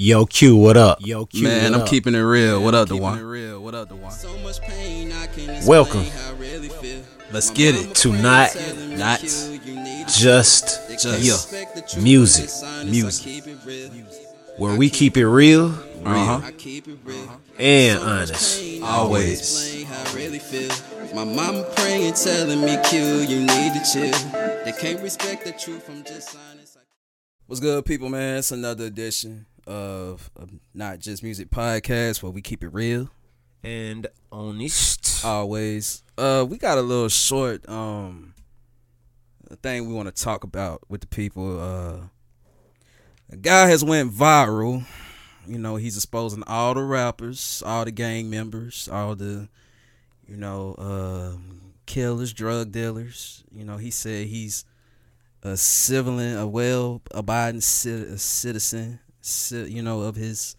Yo, Q, what up? Yo, Q, Man, what I'm up? keeping it real. what up, the keeping one? it real. What up, the one? Welcome Let's get it. to not Not just just yeah, music, music. where we keep it real Uh huh. and honest. Always. My mama praying, telling me, Q, you need to chill. They can't respect the truth. I'm just honest. What's good, people, man? It's another edition of, Not Just Music Podcast where we keep it real. And honest. Always. Uh, we got a little short um thing we want to talk about with the people. Uh, a guy has went viral. You know, he's exposing all the rappers, all the gang members, all the you know uh, killers, drug dealers. You know, he said he's a civilian, a well-abiding citizen, ci- you know, of his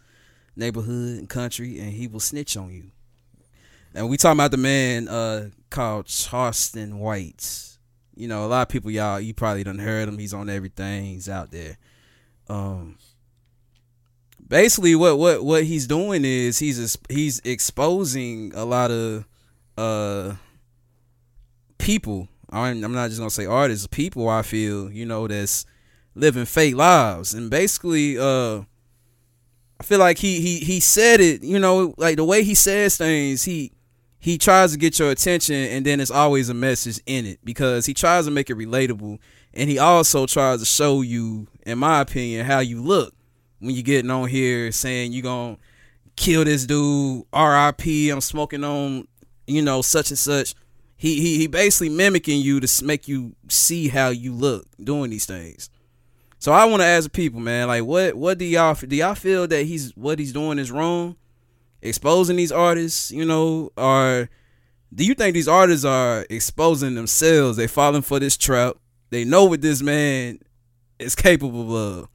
neighborhood and country, and he will snitch on you. And we talking about the man uh, called Charleston White. You know, a lot of people, y'all, you probably done heard him. He's on everything. He's out there. Um, basically, what what what he's doing is he's he's exposing a lot of uh people. I'm I'm not just gonna say artists, people. I feel you know that's living fake lives, and basically, uh, I feel like he he he said it. You know, like the way he says things, he he tries to get your attention, and then there's always a message in it because he tries to make it relatable, and he also tries to show you, in my opinion, how you look when you're getting on here saying you're gonna kill this dude, R.I.P. I'm smoking on, you know, such and such. He he he basically mimicking you to make you see how you look doing these things. So I want to ask people, man, like what what do y'all do y'all feel that he's what he's doing is wrong? Exposing these artists, you know, or do you think these artists are exposing themselves? They falling for this trap. They know what this man is capable of.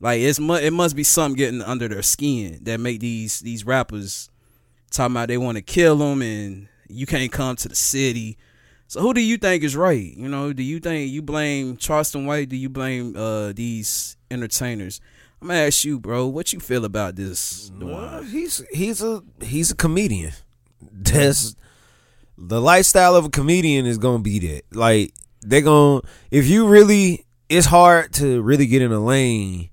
Like it's it must be something getting under their skin that make these these rappers talking about they want to kill them and you can't come to the city. So who do you think is right? You know, do you think you blame Charleston White? Do you blame uh these entertainers? I'm gonna ask you, bro, what you feel about this? Well, he's he's a he's a comedian. That's the lifestyle of a comedian is gonna be that. Like they're gonna if you really it's hard to really get in a lane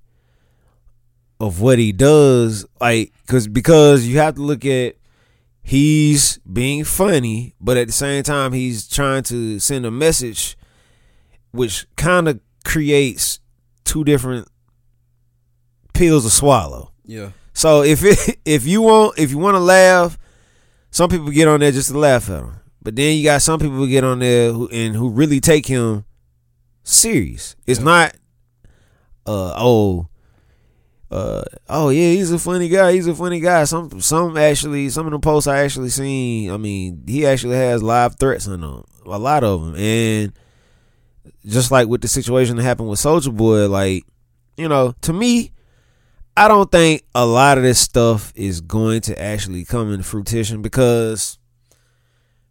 of what he does, like cause because you have to look at he's being funny, but at the same time he's trying to send a message which kind of creates two different pills to swallow. Yeah, So if it, if you want if you want to laugh, some people get on there just to laugh at him. But then you got some people who get on there who and who really take him serious. It's Yeah. not uh oh uh oh yeah, he's a funny guy. He's a funny guy. Some some actually some of the posts I actually seen, I mean, he actually has live threats on them. A lot of them. And just like with the situation that happened with Soulja Boy, like, you know, to me, I don't think a lot of this stuff is going to actually come into fruition because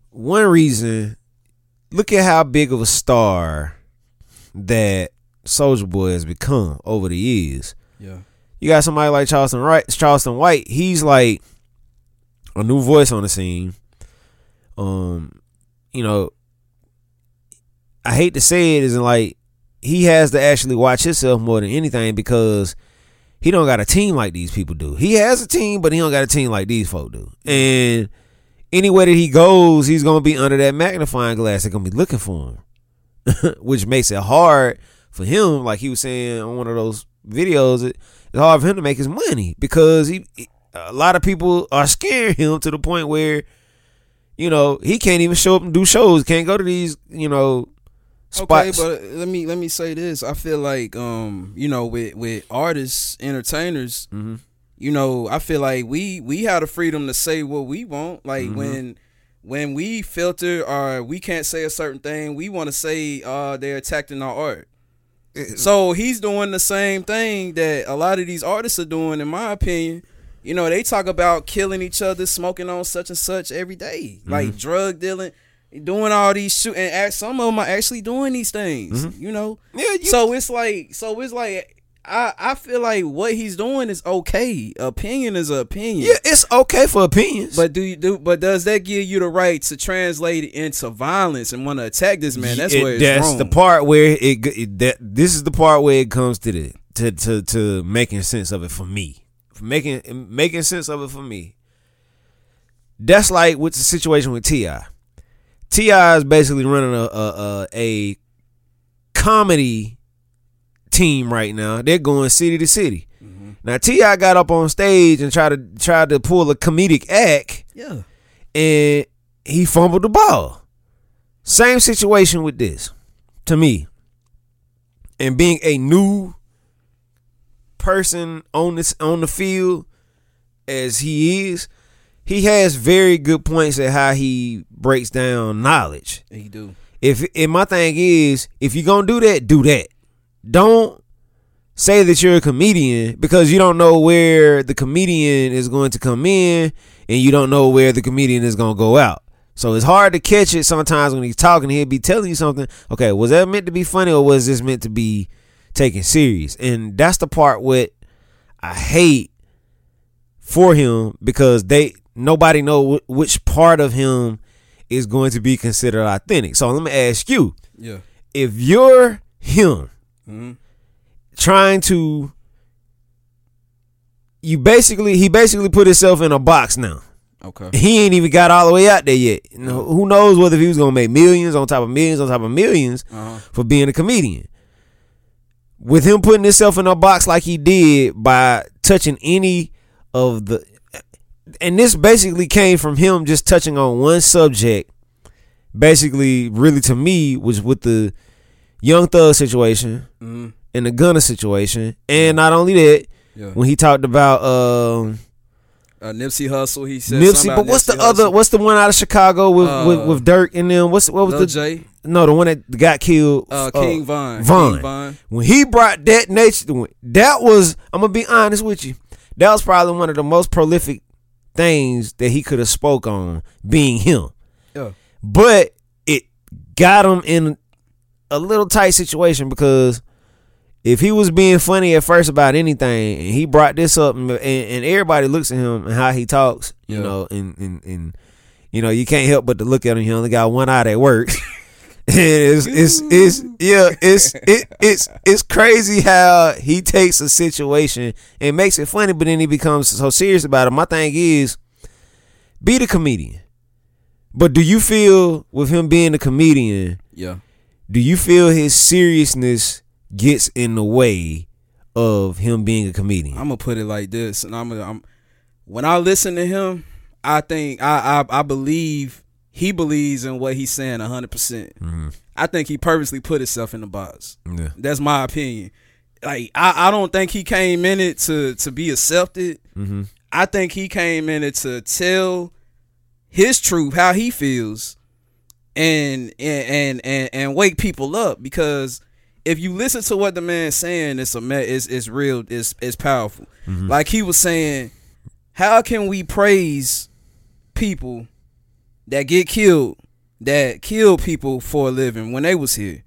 one reason, look at how big of a star that Soulja Boy has become over the years. yeah, You got somebody like Charleston Wright, Charleston White. He's like a new voice on the scene. Um, you know, I hate to say it, isn't like he has to actually watch himself more than anything because he don't got a team like these people do. He has a team, but he don't got a team like these folk do. And anywhere that he goes, he's gonna be under that magnifying glass. They're gonna be looking for him, which makes it hard for him. Like he was saying on one of those videos, it's hard for him to make his money because he, a lot of people are scaring him to the point where, you know, he can't even show up and do shows. Can't go to these, you know, spots. Okay, but let me let me say this. I feel like um, you know, with with artists, entertainers, Mhm. you know, I feel like we we have the freedom to say what we want. Like Mhm. when when we filter or we can't say a certain thing, we want to say uh they're attacking our art. So he's doing the same thing that a lot of these artists are doing, in my opinion. You know, they talk about killing each other, smoking on such and such every day, mm-hmm. like drug dealing, doing all these shoot, and some of them are actually doing these things. Mm-hmm. You know, yeah, you, so it's like, so it's like, I I feel like what he's doing is okay. Opinion is an opinion. Yeah, it's okay for opinions. But do you do? But does that give you the right to translate it into violence and want to attack this man? That's It- where it's that's wrong. the part where it, it that this is the part where it comes to the to to to making sense of it for me. For making making sense of it for me. That's like with the situation with Ti. T.I. is basically running a a, a a comedy team right now. They're going city to city. Mm-hmm. Now T.I. got up on stage and tried to tried to pull a comedic act Yeah. and he fumbled the ball. Same situation with this, to me. And being a new person on this on the field as he is, he has very good points at how he breaks down knowledge. He do. If and my thing is, if you're gonna do that, do that. Don't say that you're a comedian because you don't know where the comedian is going to come in and you don't know where the comedian is gonna go out. So it's hard to catch it sometimes when he's talking. He'll be telling you something. Okay, was that meant to be funny or was this meant to be taken serious? And that's the part what I hate for him because they nobody know which part of him is going to be considered authentic. So let me ask you: Yeah. if you're him Mhm. trying to you basically he basically put himself in a box now Okay. he ain't even got all the way out there yet You know, who knows whether he was gonna make millions on top of millions on top of millions Uh-huh. for being a comedian with him putting himself in a box like he did by touching any of the and this basically came from him just touching on one subject basically really to me was with the Young Thug situation Mhm. and the Gunna situation and not only that Yeah. when he talked about um Uh, Nipsey Hussle. He said. Nipsey but what's the Nipsey other what's the one out of Chicago with with, Uh, with Durk and them what's what was Lil the J. no the one that got killed Uh, King Von. Von. King Von. when he brought that nature that was i'm gonna be honest with you that was probably one of the most prolific things that he could have spoke on being him Yeah. but it got him in a little tight situation because if he was being funny at first about anything and he brought this up and, and, and everybody looks at him and how he talks you Yeah. know and, and and you know you can't help but to look at him he only got one eye that works And it's it's it's yeah it's it, it's it's crazy how he takes a situation and makes it funny but then he becomes so serious about it my thing is be the comedian but do you feel with him being a comedian Yeah. Do you feel his seriousness gets in the way of him being a comedian? I'm gonna put it like this, and I'm gonna. I'm, when I listen to him, I think I I, I believe he believes in what he's saying 100. percent I think he purposely put himself in the box. yeah. That's my opinion. Like I, I don't think he came in it to to be accepted. Mm-hmm. I think he came in it to tell his truth, how he feels, and and and and, wake people up. Because if you listen to what the man's saying, it's a it's it's real, it's it's powerful. Like he was saying, how can we praise people that get killed, that kill people for a living when they was here?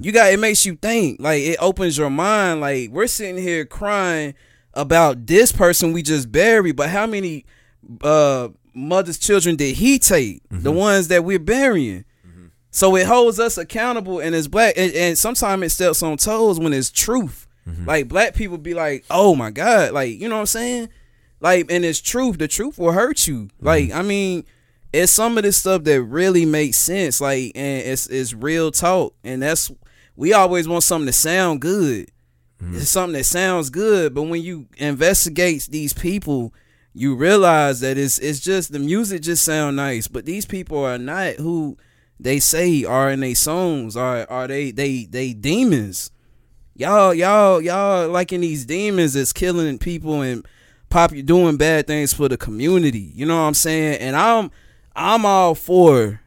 You got it makes you think. Like it opens your mind. Like we're sitting here crying about this person we just buried, but how many uh mothers' children did he take? The mm-hmm. ones that we're burying. Mm-hmm. So it holds us accountable and it's black and, and sometimes it steps on toes when it's truth. Mm-hmm. Like black people be like, oh my God, like you know what I'm saying? Like and it's truth. The truth will hurt you. Like, I mean, it's some of this stuff that really makes sense. Like and it's it's real talk. And that's we always want something to sound good. It's something that sounds good, but when you investigate these people, you realize that it's it's just the music just sound nice, but these people are not who they say are in their songs. Are are they they they demons? Y'all y'all y'all liking these demons that's killing people and pop you doing bad things for the community. You know what I'm saying? And I'm I'm all for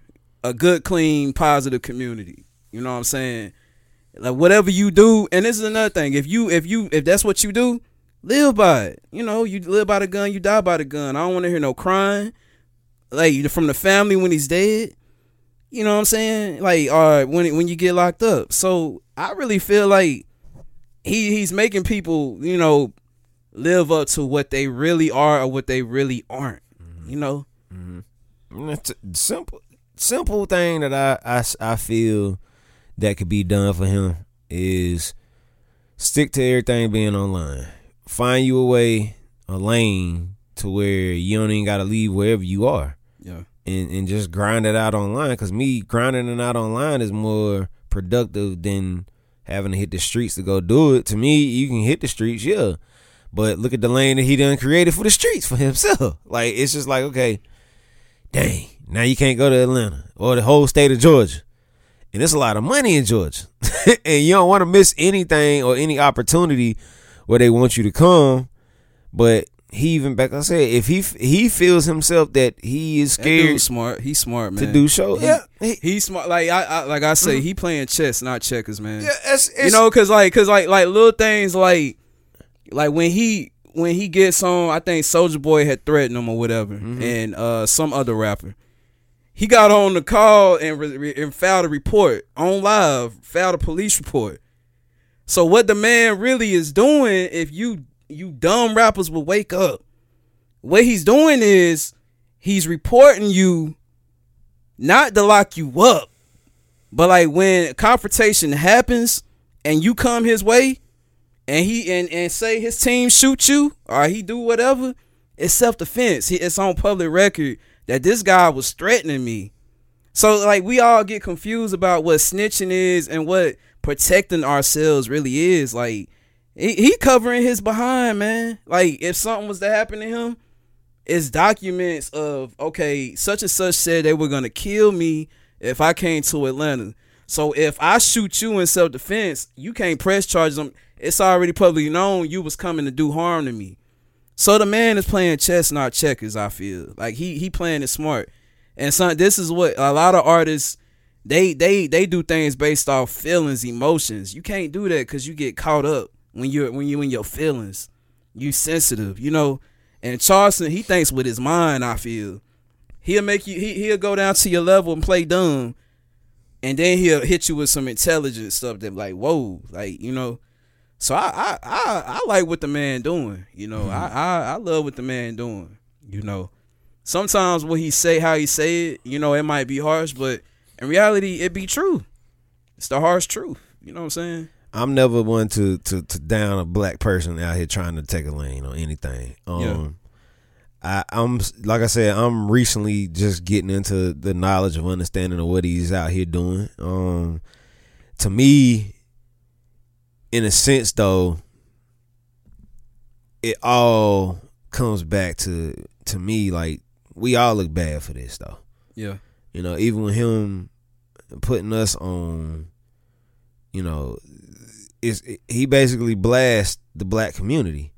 a good, clean, positive community. You know what I'm saying? Like whatever you do, and this is another thing. If you if you if that's what you do, live by it. You know, you live by the gun, you die by the gun. I don't want to hear no crying. Like from the family when he's dead. You know what I'm saying? Like, or when when you get locked up. So I really feel like he he's making people, you know, live up to what they really are or what they really aren't. Mm-hmm. You know, mm-hmm. It's a simple simple thing that I, I I feel that could be done for him is stick to everything being online. Find you a way, a lane to where you don't even gotta leave wherever you are. yeah, and, and just grind it out online. Because me grinding it out online is more productive than having to hit the streets to go do it. To me, you can hit the streets, yeah, but look at the lane that he done created for the streets for himself. Like it's just like okay, dang, now you can't go to Atlanta or the whole state of Georgia, and it's a lot of money in Georgia, and you don't want to miss anything or any opportunity where they want you to come, but. He even back. I said, if he he feels himself that he is scared smart. He's smart, man. to do show. He- Yeah, he, He's smart. Like I, I like I say, he playing chess, not checkers, man. yeah, it's, it's, you know, cause like, cause like, like little things like, like when he when he gets on, I think Soulja Boy had threatened him or whatever, and uh some other rapper. He got on the call and re- and filed a report on live, filed a police report. So what the man really is doing, if you you dumb rappers will wake up, what he's doing is he's reporting you, not to lock you up, but like when confrontation happens and you come his way, and he and and say his team shoot you or he do whatever, it's self defense. It's on public record that this guy was threatening me. So like we all get confused about what snitching is and what protecting ourselves really is. Like he, he covering his behind, man. Like if something was to happen to him, it's documents of okay, such and such said they were gonna kill me if I came to Atlanta. So if I shoot you in self defense, you can't press charges. It's already publicly known you was coming to do harm to me. So the man is playing chess, not checkers. I feel like he he playing it smart. And son, this is what a lot of artists they they they do things based off feelings, emotions. You can't do that because you get caught up when you're when you in your feelings. You sensitive, you know. And Charleston, he thinks with his mind. I feel he'll make you he he'll go down to your level and play dumb, and then he'll hit you with some intelligent stuff that like whoa, like you know. So I I I, I like what the man doing. You know, mm-hmm. I, I I love what the man doing. You know, sometimes what he say, how he say it, you know, it might be harsh, but in reality, it be true. It's the harsh truth. You know what I'm saying? I'm never one to, to to down a black person out here trying to take a lane on anything. Um, Yeah. I, I'm like I said, I'm recently just getting into the knowledge of understanding of what he's out here doing. Um, to me, in a sense, though, it all comes back to to me like we all look bad for this though. Yeah. You know, even with him putting us on, you know, is he basically blasts the black community.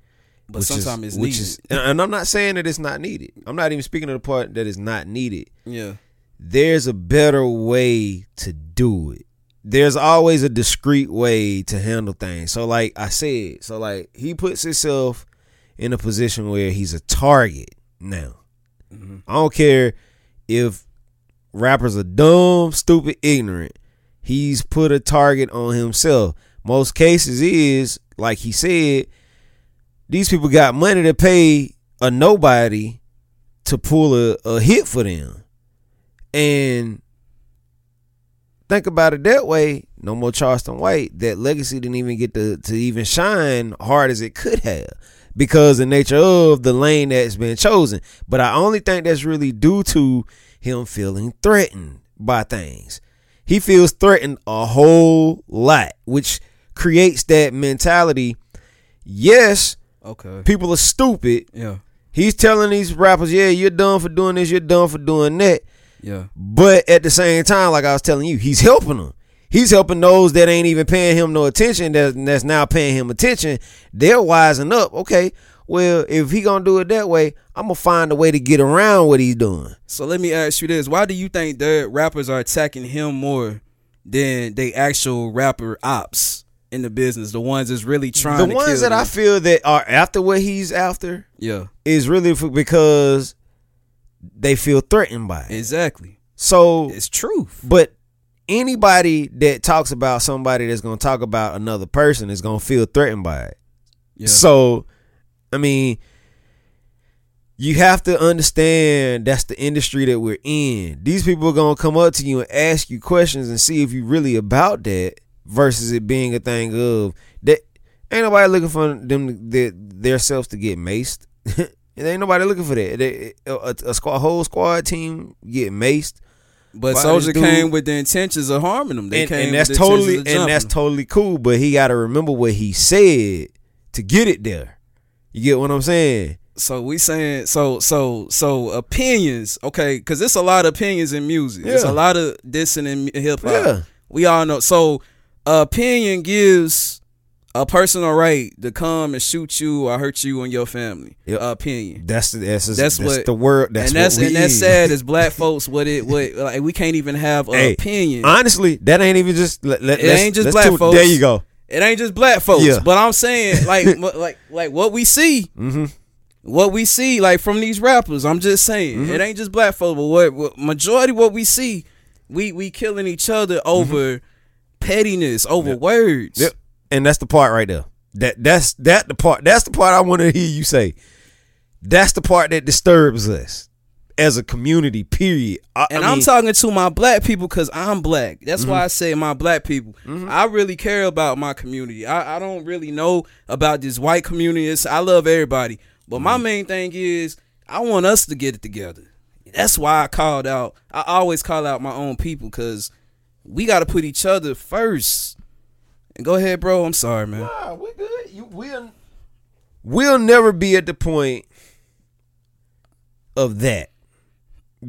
But which is- sometimes it's which needed. is, and- and I'm not saying that it's not needed. I'm not even speaking of the part that is not needed. yeah. There's a better way to do it. There's always a discreet way to handle things. So, like I said, so like he puts himself in a position where he's a target now. Mm-hmm. I don't care if rappers are dumb, stupid, ignorant. He's put a target on himself. Most cases is like he said, these people got money to pay a nobody to pull a, a hit for them. And think about it that way, no more Charleston White. That legacy didn't even get to, to even shine hard as it could have because the nature of the lane that's been chosen. But I only think that's really due to him feeling threatened by things. He feels threatened a whole lot, which creates that mentality. Yes, Okay. people are stupid. Yeah. He's telling these rappers, yeah, you're done for doing this, you're done for doing that. Yeah. But at the same time, like I was telling you, he's helping them. He's helping those that ain't even paying him no attention. That's, that's now paying him attention. They're wising up. Okay, well, if he gonna do it that way, I'm gonna find a way to get around what he's doing. So let me ask you this: Why do you think that rappers are attacking him more than they actual rapper ops in the business? The ones that's really trying. The ones that I feel that are after what he's after yeah, is really because they feel threatened by it. exactly. So, It's truth. but anybody that talks about somebody that's gonna talk about another person is gonna feel threatened by it. Yeah. So, I mean, you have to understand that's the industry that we're in. These people are gonna come up to you and ask you questions and see if you really about that versus it being a thing of that ain't nobody looking for them their, their selves to get maced. it ain't nobody looking for that. They, a, a squad, whole squad team get maced. but Soulja came with the intentions of harming them. They and, came and that's with the intentions totally and that's totally cool. But he got to remember what he said to get it there. You get what I'm saying? So we saying so so so opinions, okay? Because it's a lot of opinions in music. It's a lot of dissing in hip hop. Yeah. We all know. So opinion gives a person a right to come and shoot you or hurt you and your family. Yep. opinion. That's the that's, That's that's, what- the word. That's and that's and that's is. sad as black folks. What it what like we can't even have an Hey, opinion. Honestly, that ain't even just. Let, let, It ain't just black do- folks. There you go. It ain't just black folks, Yeah. but I'm saying like like like what we see, Mm-hmm. what we see like from these rappers. I'm just saying Mm-hmm. it ain't just black folks, but what, what majority what we see, we we killing each other over pettiness, over words. Mm-hmm. Yep. And that's the part right there. That that's that the part. That's the part I want to hear you say. That's the part that disturbs us as a community. Period. I, And I I'm mean, talking to my black people because I'm black. That's Mm-hmm. why I say my black people. I really care about my community. I, I don't really know about this white community. It's, I love everybody. But Mm-hmm. my main thing is I want us to get it together. That's why I called out. I always call out my own people because we got to put each other first. And go ahead, bro. I'm sorry, man. Nah, we good. You will. We'll never be at the point of that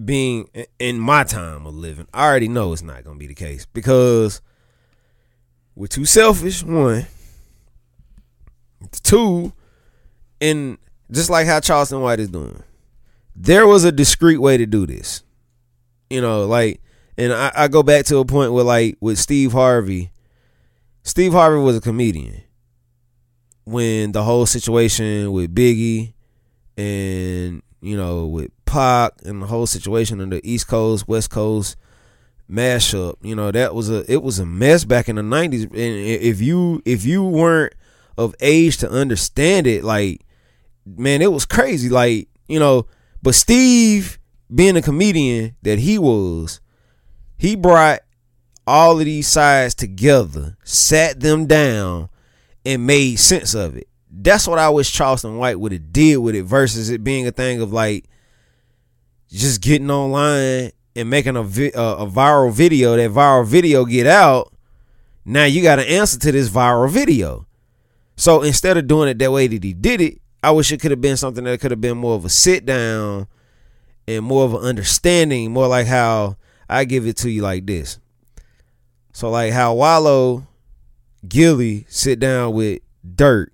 being in my time of living. I already know it's not gonna be the case because we're too selfish. One, two, and just like how Charleston White is doing, there was a discreet way to do this. You know, like, and I, I go back to a point where, like, with Steve Harvey. Steve Harvey was a comedian when the whole situation with Biggie and you know with Pac and the whole situation on the East Coast West Coast mashup. You know that was a it was a mess back in the nineties. And if you if you weren't of age to understand it, like man, it was crazy. Like you know, but Steve being a comedian that he was, he brought all of these sides together, sat them down, and made sense of it. That's what I wish Charleston White would have did with it versus it being a thing of like just getting online and making a vi- uh, a viral video. That viral video get out. Now you got an answer to this viral video. So instead of doing it that way that he did it, I wish it could have been something that could have been more of a sit down and more of an understanding, more like how I give it to you like this. So like how Wallo Gillie sit down with Dirt.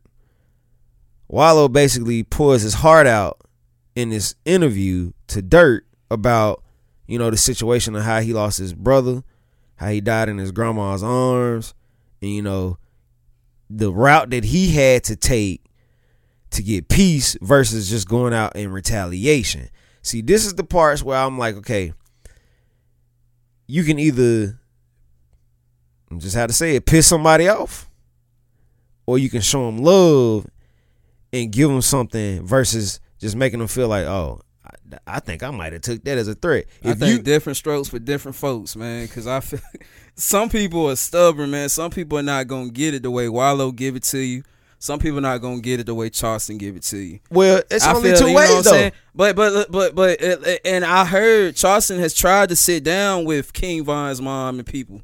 Wallo basically pours his heart out in this interview to Dirt about, you know, the situation of how he lost his brother, how he died in his grandma's arms, and you know, the route that he had to take to get peace versus just going out in retaliation. See, this is the parts where I'm like, okay, you can either just had to say it, piss somebody off, or you can show them love and give them something versus just making them feel like, oh, I, I think I might have took that as a threat. I think you, different strokes for different folks, man. Because I feel some people are stubborn, man. Some people are not gonna get it the way Wallo give it to you. Some people are not gonna get it the way Charleston give it to you. well, it's I only feel, two you know ways though. saying? But but but but and I heard Charleston has tried to sit down with King Von's mom and people.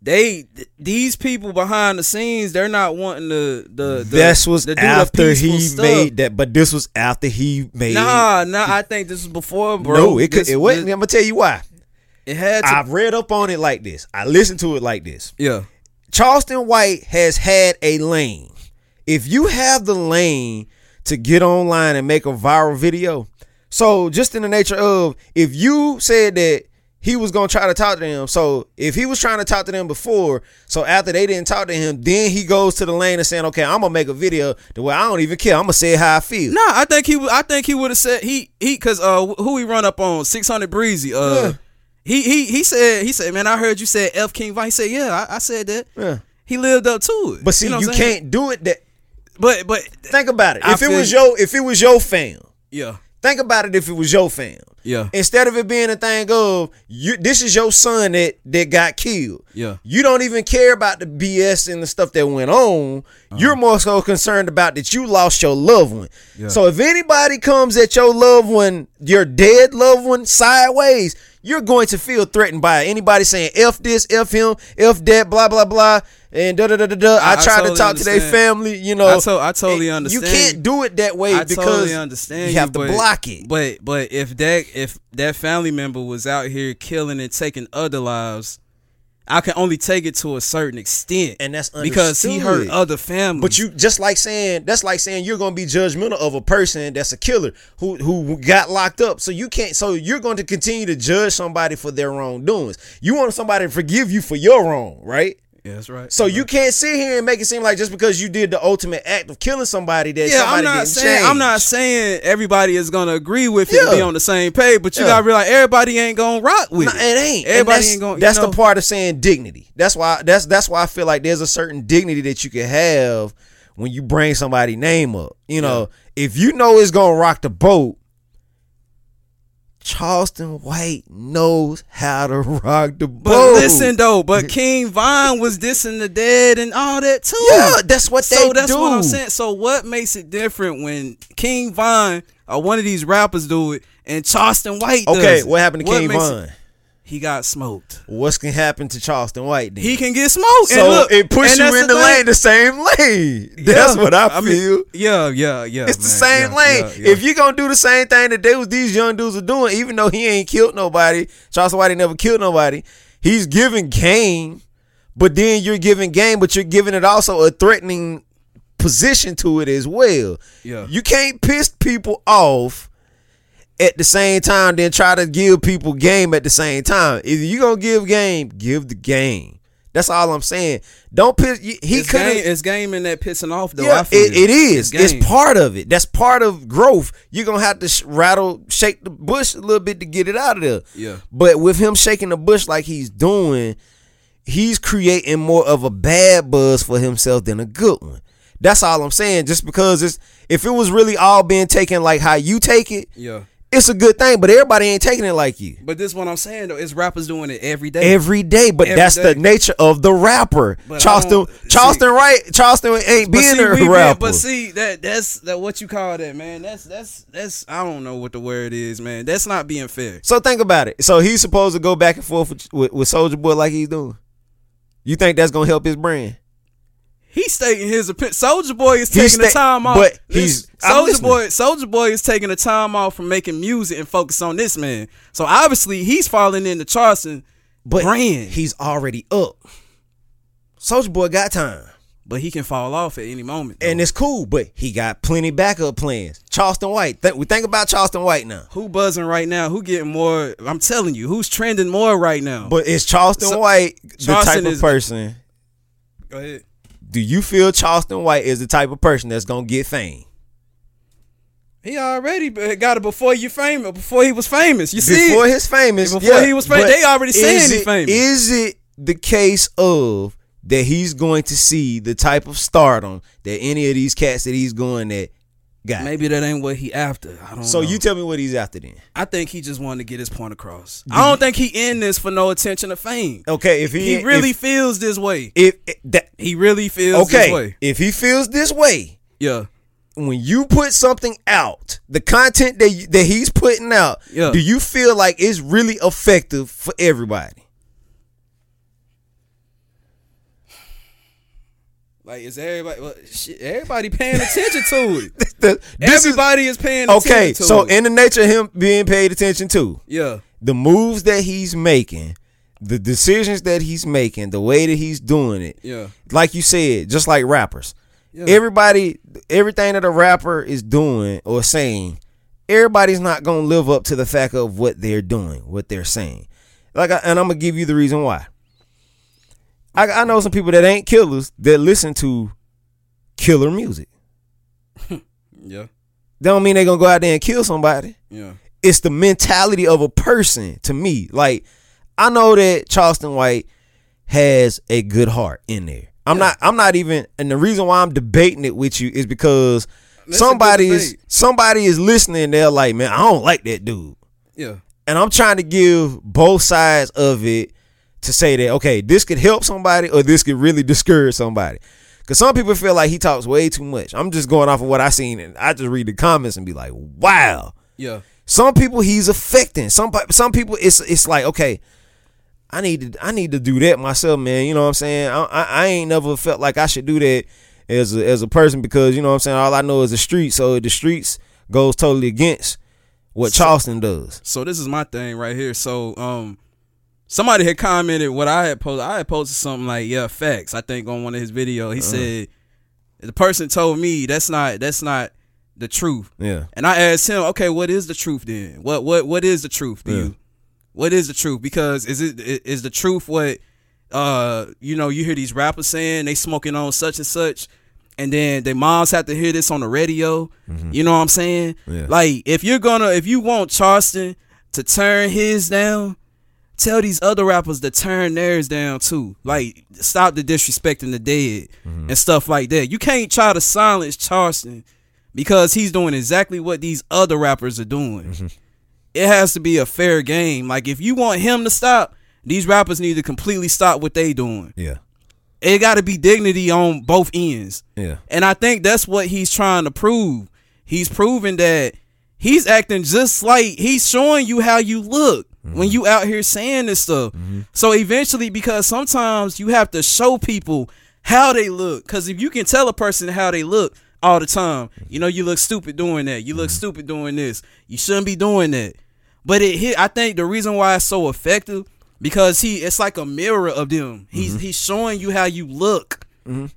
They th- these people behind the scenes, they're not wanting the the, the This was the after he stuff. made that, but this was after he made. Nah, nah. I think this was before, bro. no, it could. This- It wasn't. this- I'm gonna tell you why. It had to. I've read up on it like this. I listened to it like this. yeah. Charleston White has had a lane. If you have the lane to get online and make a viral video, so just in the nature of if you said that he was gonna try to talk to them, so if he was trying to talk to them before, so after they didn't talk to him, then he goes to the lane and saying, "Okay, I'm gonna make a video the way I don't even care. I'm gonna say how I feel." Nah, I think he. would- I think he would have said he he because uh who he run up on six hundred breezy uh. Yeah. He he he said he said, man, I heard you said F King. He said, yeah, I, I said that. Yeah. He lived up to it. But see, know you, I'm saying? can't do it. That But but think about it. I If it was your, if it was your fam, yeah think about it. If it was your fam, yeah instead of it being a thing of you, this is your son that that got killed. Yeah. you don't even care about the BS and the stuff that went on. You're more so concerned about that you lost your loved one. Uh-huh. Yeah. So if anybody comes at your loved one, your dead loved one, sideways, you're going to feel threatened by it. anybody saying f this, f him, f that, blah blah blah, and da da da da da. I, I- try totally to talk to their family. You know, I to- I totally understand You can't do it that way I because totally understand. you have to but- block it. But but if that if that family member was out here killing and taking other lives, I can only take it to a certain extent, And that's because he hurt other families. But you just like saying that's like saying you're gonna be judgmental of a person that's a killer who who got locked up. So you can't. So you're going to continue to judge somebody for their wrongdoings. You want somebody to forgive you for your wrong, right? Yeah, that's right. So you can't sit here and make it seem like just because you did the ultimate act of killing somebody that yeah, somebody I'm not saying change. I'm not saying everybody is gonna agree with it and be on the same page, but you Yeah. gotta realize everybody ain't gonna rock with No, it. it ain't. Everybody that's, ain't gonna. That's know, the part of saying dignity. That's why. That's that's why I feel like there's a certain dignity that you can have when you bring somebody name up. You know, if you know it's gonna rock the boat. Charleston White knows how to rock the boat. But listen though, but King Von was dissing the dead and all that too. yeah, that's what they so that's do. what I'm saying. So what makes it different when King Von or one of these rappers do it and Charleston White Okay, it? what happened to King Von? it-? He got smoked. What's gonna happen to Charleston White? Then? He can get smoked. so and look, it puts you in the, thing. lane, the same lane. That's Yeah, what I, mean, feel. yeah, yeah, yeah. It's the same Yeah, lane. yeah. If you gonna do the same thing that they was these young dudes are doing, even though he ain't killed nobody, Charleston White never killed nobody. He's giving game, but then you're giving game, but you're giving it also a threatening position to it as well. Yeah. You can't piss people off at the same time, then try to give people game at the same time. If you're gonna give game, give the game. That's all I'm saying. Don't piss. He it's could it's game in that pissing off though. Yeah, I feel it, it is. It's, game. part of it. That's part of growth. You're gonna have to sh- rattle, shake the bush a little bit to get it out of there. Yeah. But with him shaking the bush like he's doing, he's creating more of a bad buzz for himself than a good one. That's all I'm saying. Just because it's if it was really all being taken like how you take it, Yeah. It's a good thing. But everybody ain't taking it like you. But this is what I'm saying though. is rappers doing it every day. Every day, but Every that's day. the nature of the rapper. But Charleston, Charleston, right? Charleston ain't being see, a we been- rapper. but see that that's that what you call that, man. That's that's that's I don't know what the word is, man. That's not being fair. So think about it. So he's supposed to go back and forth with, with, with Soulja Boy like he's doing. You think that's gonna help his brand? He's stating his opinion. Soulja Boy is taking the time off. but he's- Soldier. Boy. Soulja Boy is taking the time off from making music and focus on this man. So obviously he's falling into Charleston But brand, he's already up. Soulja Boy got time. but he can fall off at any moment. And it's cool, but he got plenty backup plans. Charleston White. Th- we think about Charleston White now. who buzzing right now? Who getting more? I'm telling you, who's trending more right now? But is Charleston So- White the Charleston type of is- person? Go ahead. Do you feel Charleston White is the type of person that's gonna get fame? He already uh, got it before you famous. Before he was famous, you see. before his famous, Before yeah, he was famous, they already saying is he famous. Is it the case of that he's going to see the type of stardom that any of these cats that he's going at got? Maybe that ain't what he after. I don't. So know. you tell me what he's after then. I think he just wanted to get his point across. I don't think he in this for no attention or fame. Okay, if he, He really if, feels this way. if, if that He really feels this okay, way. if he feels this way, Yeah. when you put something out, the content that you, that he's putting out, Yeah. do you feel like it's really effective for everybody? Like is everybody? Well, shit, everybody paying attention to it. The- this is- everybody is, paying attention to it. okay. So it. in the nature of him being paid attention to, yeah. the moves that he's making, the decisions that he's making, the way that he's doing it. Yeah. Like you said, just like rappers. Yeah. Everybody everything that a rapper is doing or saying, everybody's not going to live up to the fact of what they're doing, what they're saying. Like I, and I'm going to give you the reason why. I, I know some people that ain't killers that listen to killer music. Yeah. That don't mean they're going to go out there and kill somebody Yeah. it's the mentality of a person to me. Like I know that Charleston White has a good heart in there. I'm not. I'm not even. And the reason why I'm debating it with you is because That's somebody is somebody is listening. They're like, man, I don't like that dude, Yeah. and I'm trying to give both sides of it to say that okay, this could help somebody or this could really discourage somebody. Cause some people feel like he talks way too much. I'm just going off of what I seen, and I just read the comments and be like, wow. Yeah. Some people he's affecting. Some some people it's it's like okay, I need to I need to do that myself, man. You know what I'm saying? I, I, I ain't never felt like I should do that as a, as a person because you know what I'm saying. All I know is the streets. So the streets goes totally against what Charleston does. So this is my thing right here. So um somebody had commented what I had posted. I had posted something like, yeah, facts. I think on one of his videos. He said the person told me that's not that's not the truth. Yeah, And I asked him, okay, what is the truth then? What what what is the truth to Yeah. you? What is the truth? Because is it is the truth what uh you know you hear these rappers saying they smoking on such and such, and then their moms have to hear this on the radio. You know what I'm saying? Yeah. Like if you're gonna if you want Charleston to turn his down, tell these other rappers to turn theirs down too. Like stop the disrespecting the dead mm-hmm. and stuff like that. You can't try to silence Charleston because he's doing exactly what these other rappers are doing. Mm-hmm. It has to be a fair game. Like if you want him to stop, these rappers need to completely stop what they doing. yeah, It got to be dignity on both ends. yeah, And I think that's what he's trying to prove. He's proving that he's acting just like he's showing you how you look when mm-hmm. you out here saying this stuff. Mm-hmm. So eventually, because sometimes you have to show people how they look. Because if you can tell a person how they look all the time, mm-hmm. you know, you look stupid doing that. You look stupid doing this. You shouldn't be doing that. But it hit. I think the reason why it's so effective because he it's like a mirror of them. He's he's showing you how you look.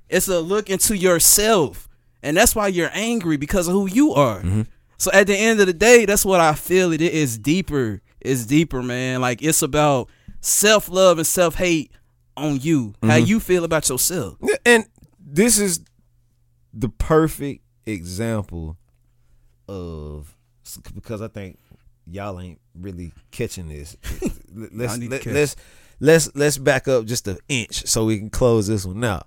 It's a look into yourself. And that's why you're angry because of who you are. So at the end of the day, that's what I feel It, it is deeper. It's deeper, man. Like it's about self love and self hate on you. How mm-hmm. you feel about yourself. And this is the perfect example of because I think y'all ain't really catching this. let's let, let's let's let's back up just an inch so we can close this one out.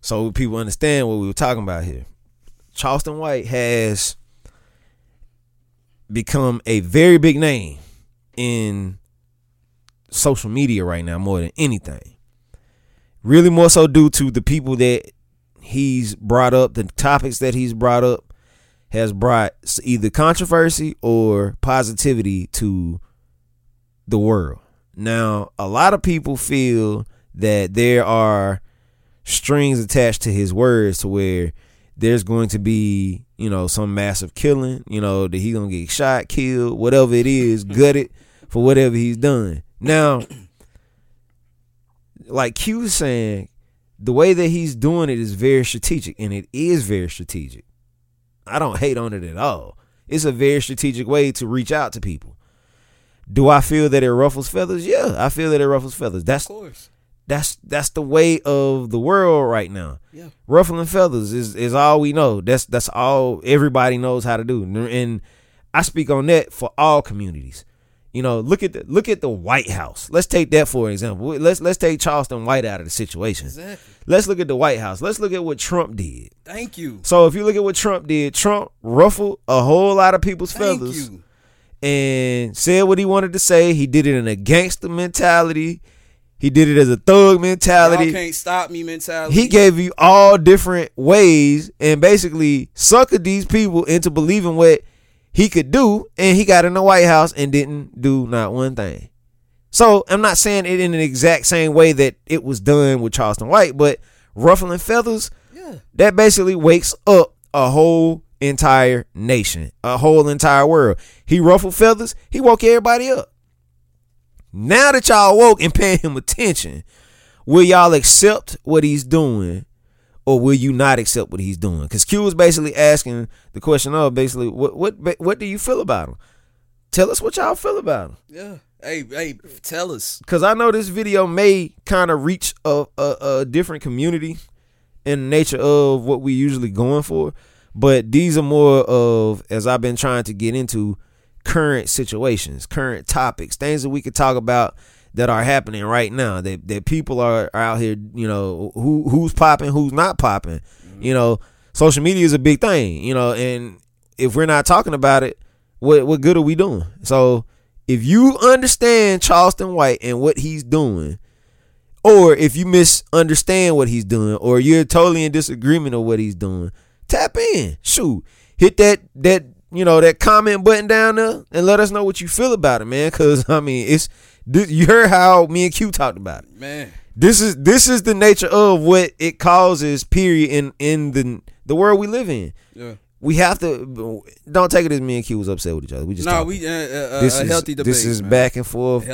So people understand what we were talking about here. Charleston White has become a very big name in social media right now more than anything really more so due to the people that he's brought up, the topics that he's brought up has brought either controversy or positivity to the world. Now, a lot of people feel that there are strings attached to his words to where there's going to be, you know, some massive killing, you know, that he's going to get shot, killed, whatever it is, gutted for whatever he's done. Now, like Q was saying, the way that he's doing it is very strategic, and it is very strategic. I don't hate on it at all. It's a very strategic way to reach out to people. Do I feel that it ruffles feathers? Yeah, I feel that it ruffles feathers. That's course. that's that's the way of the world right now. Yeah. Ruffling feathers is is all we know. That's that's all everybody knows how to do. And I speak on that for all communities. You know, look at the look at the White House. Let's take that for example. Let's let's take Charleston White out of the situation. Exactly. Let's look at the White House. Let's look at what Trump did. Thank you. So if you look at what Trump did, Trump ruffled a whole lot of people's Thank feathers you. and said what he wanted to say. He did it in a gangster mentality. He did it as a thug Y'all mentality. can't stop me mentality. He gave you all different ways and basically suckered these people into believing what he could do. And he got in the White House and didn't do not one thing. So I'm not saying it in the exact same way that it was done with Charleston White, but ruffling feathers, Yeah. that basically wakes up a whole entire nation, a whole entire world. He ruffled feathers, he woke everybody up. Now that y'all woke and paying him attention, will y'all accept what he's doing or will you not accept what he's doing? Because Q was basically asking the question of basically what what what do you feel about him? Tell us what y'all feel about him. Yeah. Hey, hey, tell us. Because I know this video may kind of reach a, a, a different community in the nature of what we usually going for. But these are more of, as I've been trying to get into, current situations, current topics, things that we could talk about that are happening right now. That that people are, are out here, you know, who who's popping, who's not popping. You know, social media is a big thing. You know, and if we're not talking about it, what what good are we doing? So if you understand Charleston White and what he's doing, or if you misunderstand what he's doing, or you're totally in disagreement of what he's doing, tap in. Shoot, hit that that you know that comment button down there and let us know what you feel about it, man. Because I mean, it's you heard how me and Q talked about it. Man. This is this is the nature of what it causes. Period. In in the the world we live in, Yeah. We have to don't take it as me and Q was upset with each other. We just No, talking. we uh, uh, this a is healthy debate. this is man. back and forth.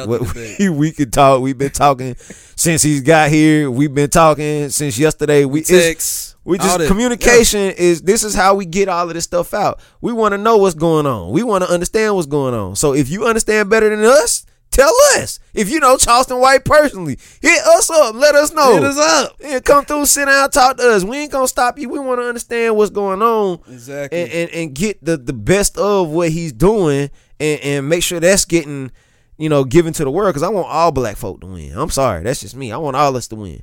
We, we could talk. We've been talking since he's got here. We've been talking since yesterday. We Text. we just communication is this is how we get all of this stuff out. We want to know what's going on. We want to understand what's going on. So if you understand better than us, tell us. If you know Charleston White personally, hit us up. Let us know. Hit us up. Yeah, come through, sit down, talk to us. We ain't gonna stop you. We want to understand what's going on Exactly. and, and, and get the, the best of what he's doing and, and make sure that's getting, you know, given to the world. Because I want all black folk to win. I'm sorry, that's just me. I want all us to win.